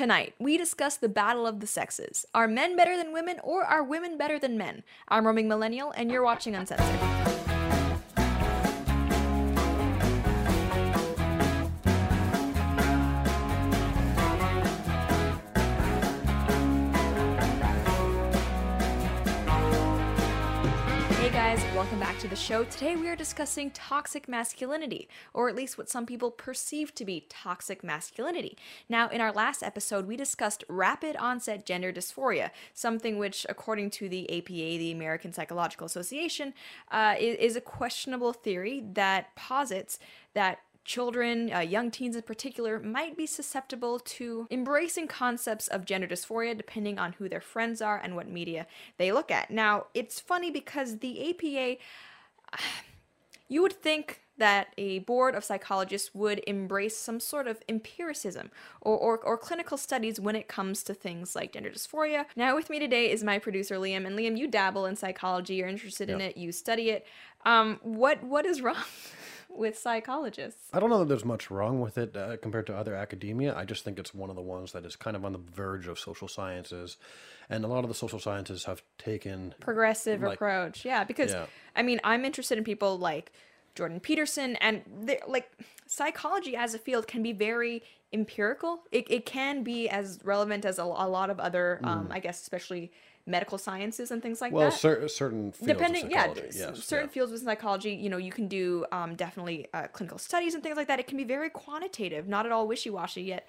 Tonight, we discuss the battle of the sexes. Are men better than women, or are women better than men? I'm Roaming Millennial, and you're watching Uncensored. Welcome back to the show. Today we are discussing toxic masculinity, or at least what some people perceive to be toxic masculinity. Now, in our last episode, we discussed rapid onset gender dysphoria, something which, according to the APA, the American Psychological Association, uh, is, is a questionable theory that posits that children, uh, young teens in particular, might be susceptible to embracing concepts of gender dysphoria depending on who their friends are and what media they look at. Now, it's funny because the APA, you would think that a board of psychologists would embrace some sort of empiricism or, or, or, clinical studies when it comes to things like gender dysphoria. Now, with me today is my producer, Liam. And Liam, you dabble in psychology, you're interested in it, you study it. Um, what What is wrong? with psychologists. I don't know that there's much wrong with it uh, compared to other academia. I just think it's one of the ones that is kind of on the verge of social sciences. And a lot of the social sciences have taken progressive like, approach. Yeah, because yeah. I mean, I'm interested in people like Jordan Peterson and like psychology as a field can be very empirical. It, it can be as relevant as a, a lot of other, um, mm. I guess, especially medical sciences and things like well, that. Well, cer- certain fields depending, yeah, yes, certain yeah. fields with psychology, you know, you can do um, definitely uh, clinical studies and things like that. It can be very quantitative, not at all wishy washy. Yet,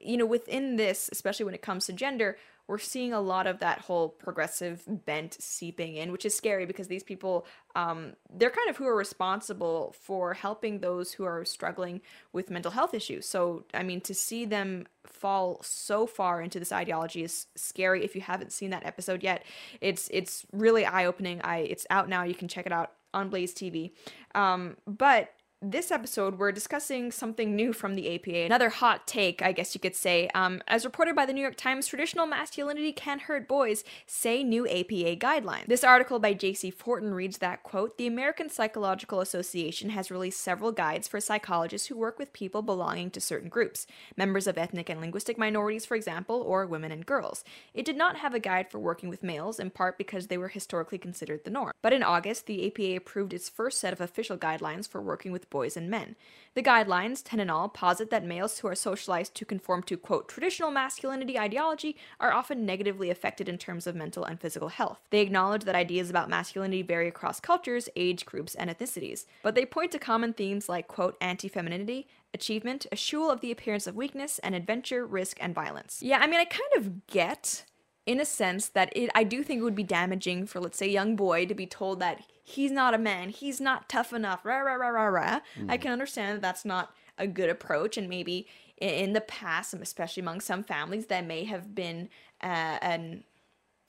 you know, within this, especially when it comes to gender, we're seeing a lot of that whole progressive bent seeping in, which is scary because these people, um, they're kind of who are responsible for helping those who are struggling with mental health issues. So, I mean, to see them fall so far into this ideology is scary. If you haven't seen that episode yet, it's it's really eye opening. I it's out now. You can check it out on Blaze TV. Um, but this episode, we're discussing something new from the APA, another hot take, I guess you could say. Um, as reported by the New York Times, traditional masculinity can hurt boys, say new APA guidelines. This article by Jacey Fortin reads that, quote, the American Psychological Association has released several guides for psychologists who work with people belonging to certain groups, members of ethnic and linguistic minorities, for example, or women and girls. It did not have a guide for working with males, in part because they were historically considered the norm. But in August, the APA approved its first set of official guidelines for working with boys and men. The guidelines, 10 in all, posit that males who are socialized to conform to, quote, traditional masculinity ideology are often negatively affected in terms of mental and physical health. They acknowledge that ideas about masculinity vary across cultures, age groups, and ethnicities, but they point to common themes like, quote, anti femininity, achievement, a eschewal of the appearance of weakness, and adventure, risk, and violence. Yeah, I mean, I kind of get in a sense that it I do think it would be damaging for let's say a young boy to be told that he's not a man, he's not tough enough, rah rah rah rah rah. Mm. I can understand that that's not a good approach and maybe in the past, especially among some families, that may have been uh, an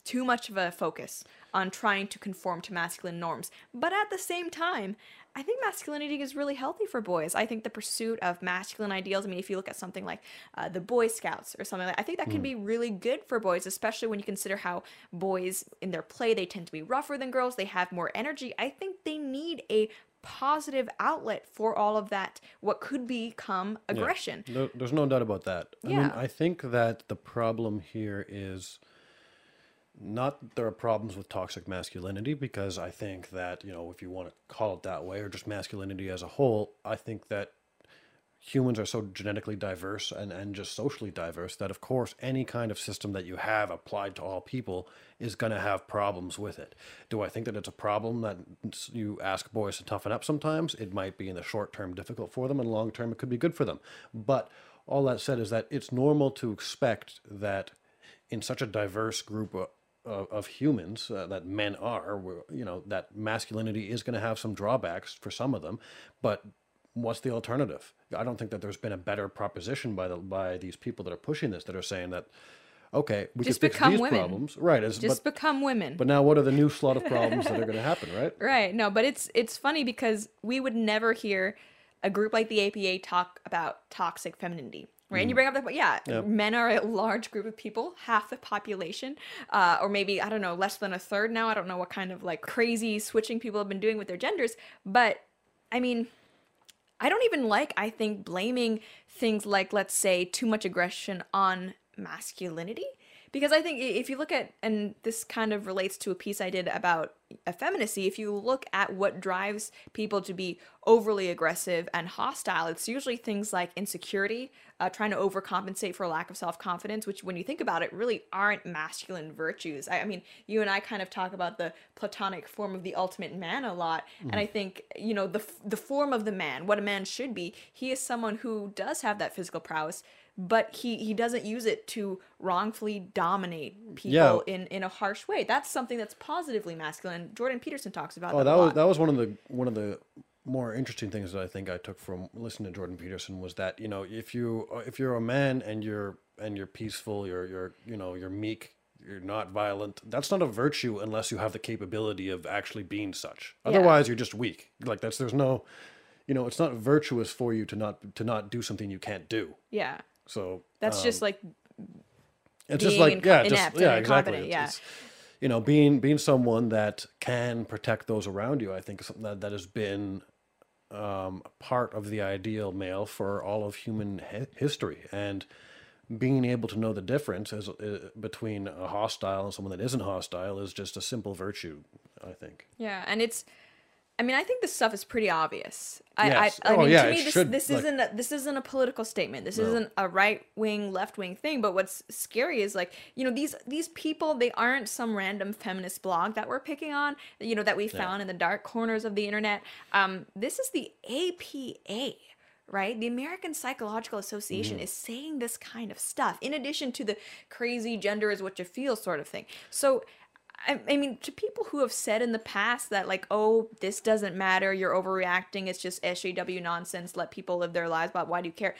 too much of a focus on trying to conform to masculine norms. But at the same time, I think masculinity is really healthy for boys. I think the pursuit of masculine ideals, I mean, if you look at something like uh, the Boy Scouts or something like that, I think that mm. can hmm. be really good for boys, especially when you consider how boys in their play, they tend to be rougher than girls, they have more energy. I think they need a positive outlet for all of that what could become aggression yeah. there's no doubt about that Yeah. i mean i think that the problem here is not there are problems with toxic masculinity because I think that, you know, if you want to call it that way or just masculinity as a whole, I think that humans are so genetically diverse and, and just socially diverse that, of course, any kind of system that you have applied to all people is going to have problems with it. Do I think that it's a problem that you ask boys to toughen up sometimes? It might be in the short term difficult for them, and long term it could be good for them. But all that said is that it's normal to expect that in such a diverse group of, of humans uh, that men are, you know, that masculinity is going to have some drawbacks for some of them, but what's the alternative? I don't think that there's been a better proposition by the by these people that are pushing this that are saying that okay, we just can fix these women. problems, right? As, just but, become women. But now, what are the new slot of problems that are going to happen, right? Right. No, but it's it's funny because we would never hear a group like the APA talk about toxic femininity right? And you mm. bring up that, yeah, yep. men are a large group of people, half the population, uh, or maybe I don't know, less than a third now. I don't know what kind of like crazy switching people have been doing with their genders, but I mean, I don't even like, I think, blaming things like, let's say, too much aggression on masculinity because I think if you look at, and this kind of relates to a piece I did about effeminacy, if you look at what drives people to be overly aggressive and hostile, it's usually things like insecurity, uh, trying to overcompensate for a lack of self confidence, which, when you think about it, really aren't masculine virtues. I, I, mean, you and I kind of talk about the platonic form of the ultimate man a lot, mm. and I think you know the the form of the man, what a man should be. He is someone who does have that physical prowess but he he doesn't use it to wrongfully dominate people yeah. in in a harsh way. That's something that's positively masculine. Jordan Peterson talks about. Oh, that, that was that was one of the one of the more interesting things that I think I took from listening to Jordan Peterson was that you know if you if you're a man and you're and you're peaceful, you're you're you know you're meek, you're not violent. That's not a virtue unless you have the capability of actually being such. Otherwise, yeah. you're just weak. Like that's there's no, you know, it's not virtuous for you to not to not do something you can't do. Yeah. So that's um, just like it's just like yeah, just yeah, exactly. It's, yeah. It's, you know, being being someone that can protect those around you, I think is something that, that has been um, part of the ideal male for all of human hi- history, and being able to know the difference is, uh, between a hostile and someone that isn't hostile is just a simple virtue, I think. Yeah, and it's I mean, I think this stuff is pretty obvious. I, yes. I, I oh, mean, yeah, to me, this, should, this like... isn't a, this isn't a political statement. This no. isn't a right wing, left wing thing. But what's scary is like, you know, these these people, they aren't some random feminist blog that we're picking on. You know, that we found yeah. in the dark corners of the internet. Um, this is the APA right? The American Psychological Association mm. is saying this kind of stuff, in addition to the crazy gender is what you feel sort of thing. So I, I mean, to people who have said in the past that, like, oh, this doesn't matter, you're overreacting, it's just SJW nonsense, let people live their lives, but why do you care?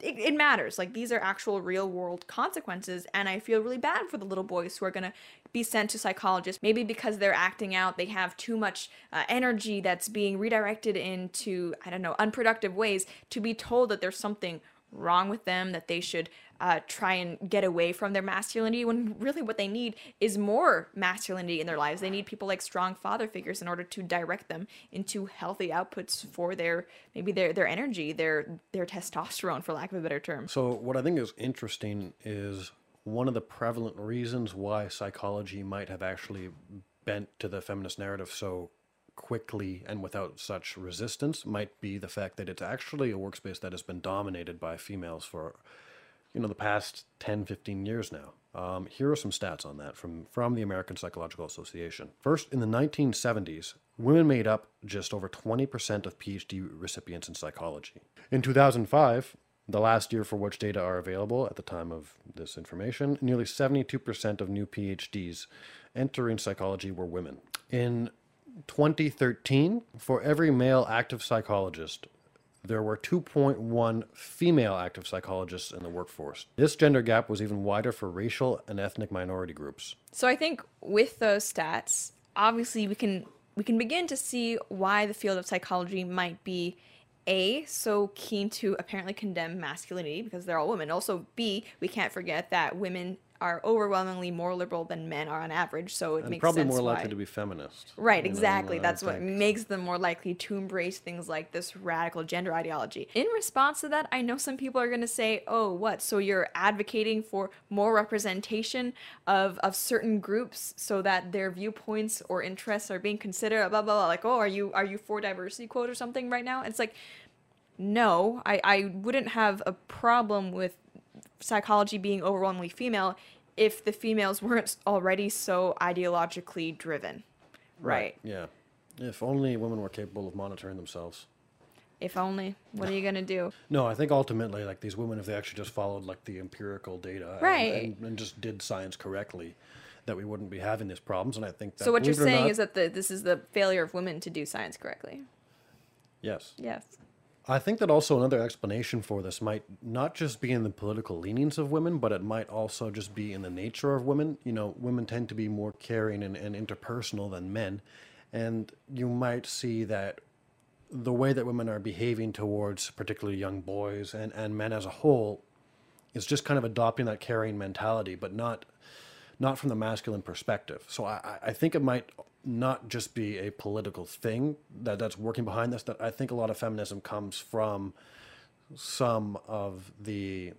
It, it, matters. Like these are actual real world consequences, and I feel really bad for the little boys who are gonna be sent to psychologists. Maybe because they're acting out, they have too much uh, energy that's being redirected into I don't know unproductive ways to be told that there's something wrong with them, that they should uh, try and get away from their masculinity when really what they need is more masculinity in their lives. They need people like strong father figures in order to direct them into healthy outputs for their maybe their their energy, their their testosterone, for lack of a better term. So what I think is interesting is one of the prevalent reasons why psychology might have actually bent to the feminist narrative so quickly and without such resistance might be the fact that it's actually a workspace that has been dominated by females for you know the past 10 15 years now. Um, here are some stats on that from from the american psychological association. First in the 1970s women made up just over 20% of phd recipients in psychology. In 2005 the last year for which data are available at the time of this information nearly 72% of new phds entering psychology were women. In 2013, for every male active psychologist, there were 2.1 female active psychologists in the workforce. This gender gap was even wider for racial and ethnic minority groups. So I think with those stats, obviously we can we can begin to see why the field of psychology might be a so keen to apparently condemn masculinity because they're all women. Also B, we can't forget that women are overwhelmingly more liberal than men are on average, so it and makes probably sense more why. likely to be feminist. Right, exactly. That's what makes them more likely to embrace things like this radical gender ideology. In response to that, I know some people are going to say, "Oh, what? So you're advocating for more representation of of certain groups so that their viewpoints or interests are being considered?" Blah blah blah. Like, "Oh, are you are you for diversity quote or something right now?" And it's like, no, I I wouldn't have a problem with psychology being overwhelmingly female if the females weren't already so ideologically driven. Right. right. Yeah. If only women were capable of monitoring themselves. If only. What are you gonna do? No, I think ultimately, like these women, if they actually just followed like the empirical data, right, and, and, and just did science correctly, that we wouldn't be having these problems. And I think that, so. What you're saying not, is that the, this is the failure of women to do science correctly. Yes. Yes. I think that also another explanation for this might not just be in the political leanings of women, but it might also just be in the nature of women. You know, women tend to be more caring and, and interpersonal than men. And you might see that the way that women are behaving towards particularly young boys and, and men as a whole is just kind of adopting that caring mentality, but not not from the masculine perspective. So I, I think it might not just be a political thing that that's working behind this. That I think a lot of feminism comes from some of the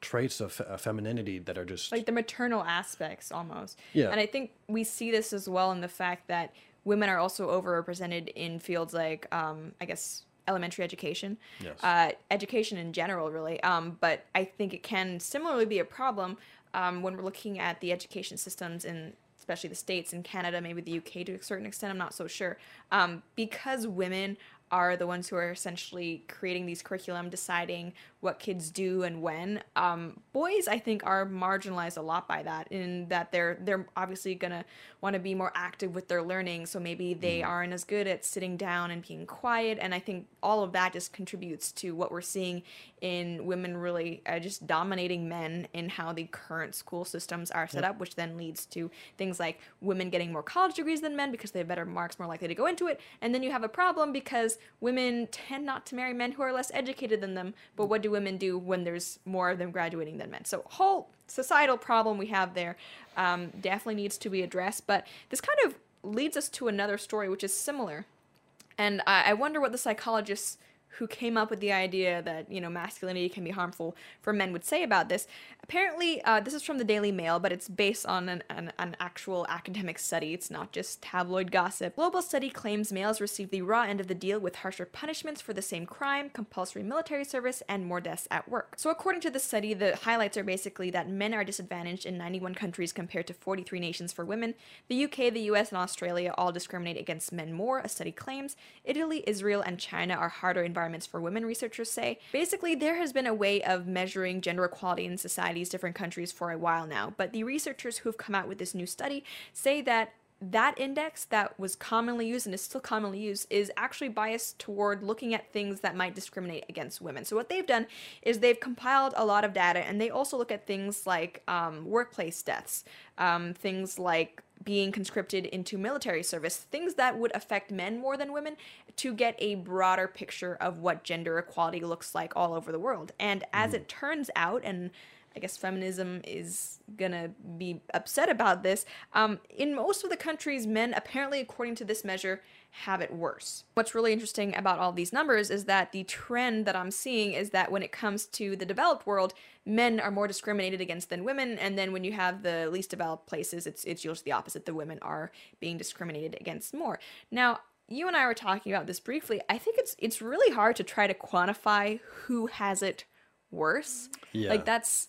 traits of femininity that are just like the maternal aspects almost. Yeah. And I think we see this as well in the fact that women are also overrepresented in fields like, um, I guess, elementary education, Yes. uh, education in general, really. Um, but I think it can similarly be a problem um, when we're looking at the education systems in especially the states and Canada, maybe the UK to a certain extent. I'm not so sure um, because women are the ones who are essentially creating these curriculum, deciding what kids do and when. Um, boys, I think, are marginalized a lot by that, in that they're they're obviously gonna want to be more active with their learning, so maybe they aren't as good at sitting down and being quiet. And I think all of that just contributes to what we're seeing in women really uh, just dominating men in how the current school systems are set up, which then leads to things like women getting more college degrees than men because they have better marks, more likely to go into it. And then you have a problem because women tend not to marry men who are less educated than them. But what do women do when there's more of them graduating than men? So, whole societal problem we have there um, definitely needs to be addressed. But this kind of leads us to another story, which is similar. And I, I wonder what the psychologists who came up with the idea that you know masculinity can be harmful for men would say about this. Apparently, uh, this is from the Daily Mail, but it's based on an, an, an, actual academic study. It's not just tabloid gossip. Global study claims males receive the raw end of the deal with harsher punishments for the same crime, compulsory military service, and more deaths at work. So, according to the study, the highlights are basically that men are disadvantaged in 91 countries compared to 43 nations for women. The UK, the US, and Australia all discriminate against men more, a study claims. Italy, Israel, and China are harder environments for women, researchers say. Basically, there has been a way of measuring gender equality in societies, different countries, for a while now, but the researchers who've come out with this new study say that that index that was commonly used and is still commonly used is actually biased toward looking at things that might discriminate against women. So, what they've done is they've compiled a lot of data and they also look at things like um, workplace deaths, um, things like being conscripted into military service, things that would affect men more than women, to get a broader picture of what gender equality looks like all over the world. And as it turns out, and I guess feminism is gonna be upset about this. Um, in most of the countries, men apparently, according to this measure, have it worse. What's really interesting about all these numbers is that the trend that I'm seeing is that when it comes to the developed world, men are more discriminated against than women, and then when you have the least developed places, it's it's usually the opposite. The women are being discriminated against more. Now, you and I were talking about this briefly. I think it's it's really hard to try to quantify who has it worse. Yeah. Like that's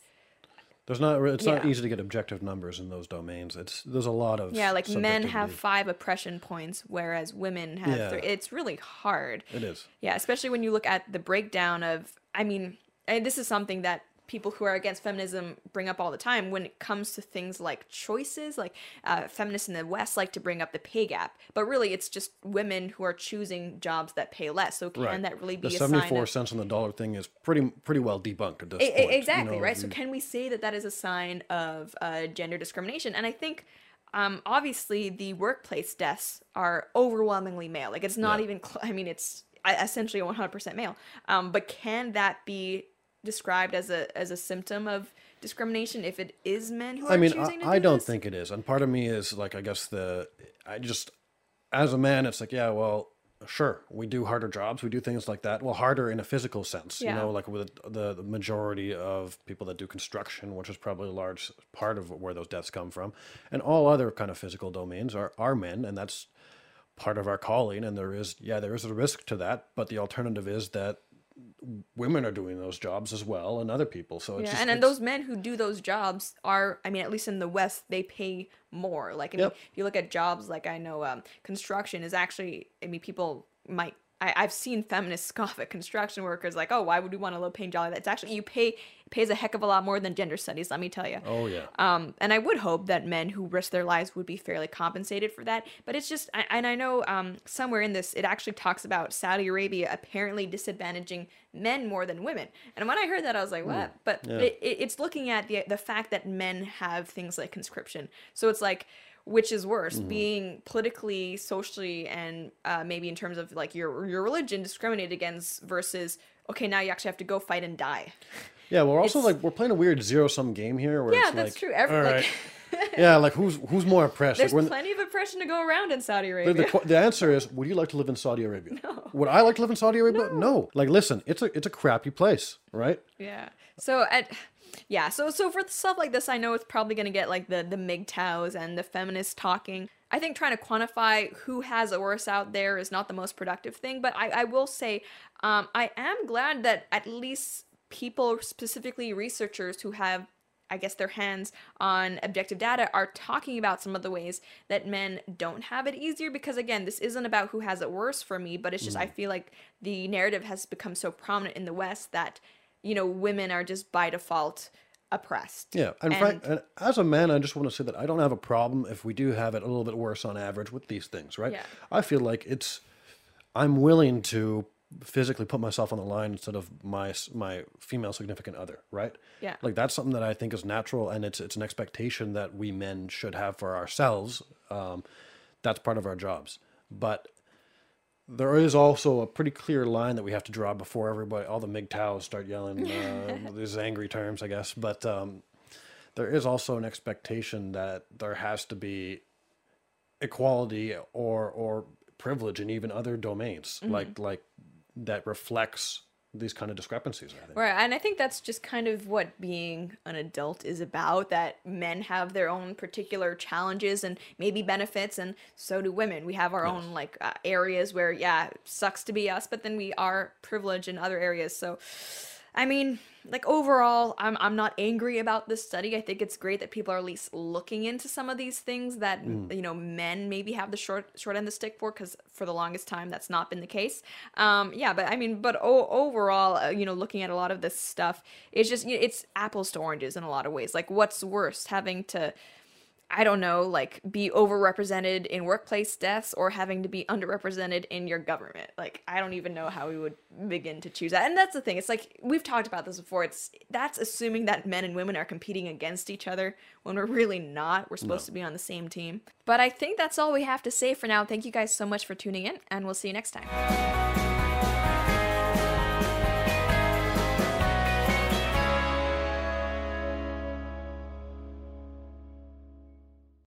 there's not it's not easy to get objective numbers in those domains. It's there's a lot of yeah, like men have five oppression points, whereas women have Yeah. three. It's really hard. It is. Yeah, especially when you look at the breakdown of, I mean, and this is something that people who are against feminism bring up all the time when it comes to things like choices. Like uh, feminists in the West like to bring up the pay gap, but really it's just women who are choosing jobs that pay less. So can Right. that really be the a sign 74 of cents on the dollar thing is pretty pretty well debunked at this e- point. you exactly know, right so can we say that that is a sign of uh, gender discrimination and i think um, obviously the workplace deaths are overwhelmingly male like it's not Yeah. even cl- i mean it's essentially 100% male um, but can that be described as a as a symptom of discrimination if it is men who are I mean, choosing I, to I do don't this? think it is. And part of me is like, I guess the, I just, as a man, it's like, yeah, well, sure, we do harder jobs, we do things like that. Well, harder in a physical sense, Yeah. you know, like with the, the majority of people that do construction, which is probably a large part of where those deaths come from, and all other kind of physical domains are, are men, and that's part of our calling. And there is, yeah, there is a risk to that, but the alternative is that women are doing those jobs as well and other people. So it's yeah, just, and it's- those men who do those jobs are, I mean, at least in the West, they pay more. Like, I mean, Yep. if you look at jobs, like I know um, construction is actually, I mean, people might, I, I've seen feminists scoff at construction workers, like, oh, why would we want a low paying job That's actually, you pay, pays a heck of a lot more than gender studies, let me tell you. oh yeah. Um, and I would hope that men who risk their lives would be fairly compensated for that. But it's just, I, and I know um, somewhere in this, it actually talks about Saudi Arabia apparently disadvantaging men more than women. And when I heard that, I was like, what? But Yeah. it, it, it's looking at the the fact that men have things like conscription. So it's like, which is worse, being politically, socially, and uh, maybe in terms of like your your religion discriminated against versus okay, now you actually have to go fight and die. Yeah, we're also It's- like we're playing a weird zero sum game here. Where Yeah, it's that's like, true. Every- all like- yeah, like who's who's more oppressed? There's Like, when plenty of oppression to go around in Saudi Arabia. the, qu- the answer is, would you like to live in Saudi Arabia? No. Would I like to live in Saudi Arabia? no, No. Like, listen, it's a it's a crappy place, right? Yeah. So at Yeah, so so for stuff like this, I know it's probably gonna get like the the MGTOWs and the feminists talking. I think trying to quantify who has it worse out there is not the most productive thing, but I, I will say um, I am glad that at least people, specifically researchers who have I guess their hands on objective data are talking about some of the ways that men don't have it easier because again this isn't about who has it worse for me but it's just mm. I feel like the narrative has become so prominent in the west that you know women are just by default oppressed. Yeah, and, and, Frank, and as a man, I just want to say that I don't have a problem if we do have it a little bit worse on average with these things, right? Yeah. I feel like it's I'm willing to physically put myself on the line instead of my my female significant other, right? Yeah. Like that's something that I think is natural, and it's it's an expectation that we men should have for ourselves. Um, that's part of our jobs, but there is also a pretty clear line that we have to draw before everybody, all the MGTOWs start yelling uh, these angry terms, I guess. But um, there is also an expectation that there has to be equality or or privilege in even other domains, mm-hmm. like like that reflects these kind of discrepancies. I think. Right, and I think that's just kind of what being an adult is about. That men have their own particular challenges and maybe benefits, and so do women. We have our yes. own like uh, areas where yeah, sucks to be us, but then we are privileged in other areas. So I mean, like overall, I'm I'm not angry about this study. I think it's great that people are at least looking into some of these things that mm. you know men maybe have the short short end of the stick for because for the longest time that's not been the case. Um, yeah, but I mean, but o- overall, uh, you know, looking at a lot of this stuff, it's just it's apples to oranges in a lot of ways. Like, what's worse, having to I don't know, like be overrepresented in workplace deaths or having to be underrepresented in your government. Like I don't even know how we would begin to choose that. And that's the thing. It's like we've talked about this before. It's that's assuming that men and women are competing against each other when we're really not. We're supposed no. to be on the same team. But I think that's all we have to say for now. Thank you guys so much for tuning in and we'll see you next time.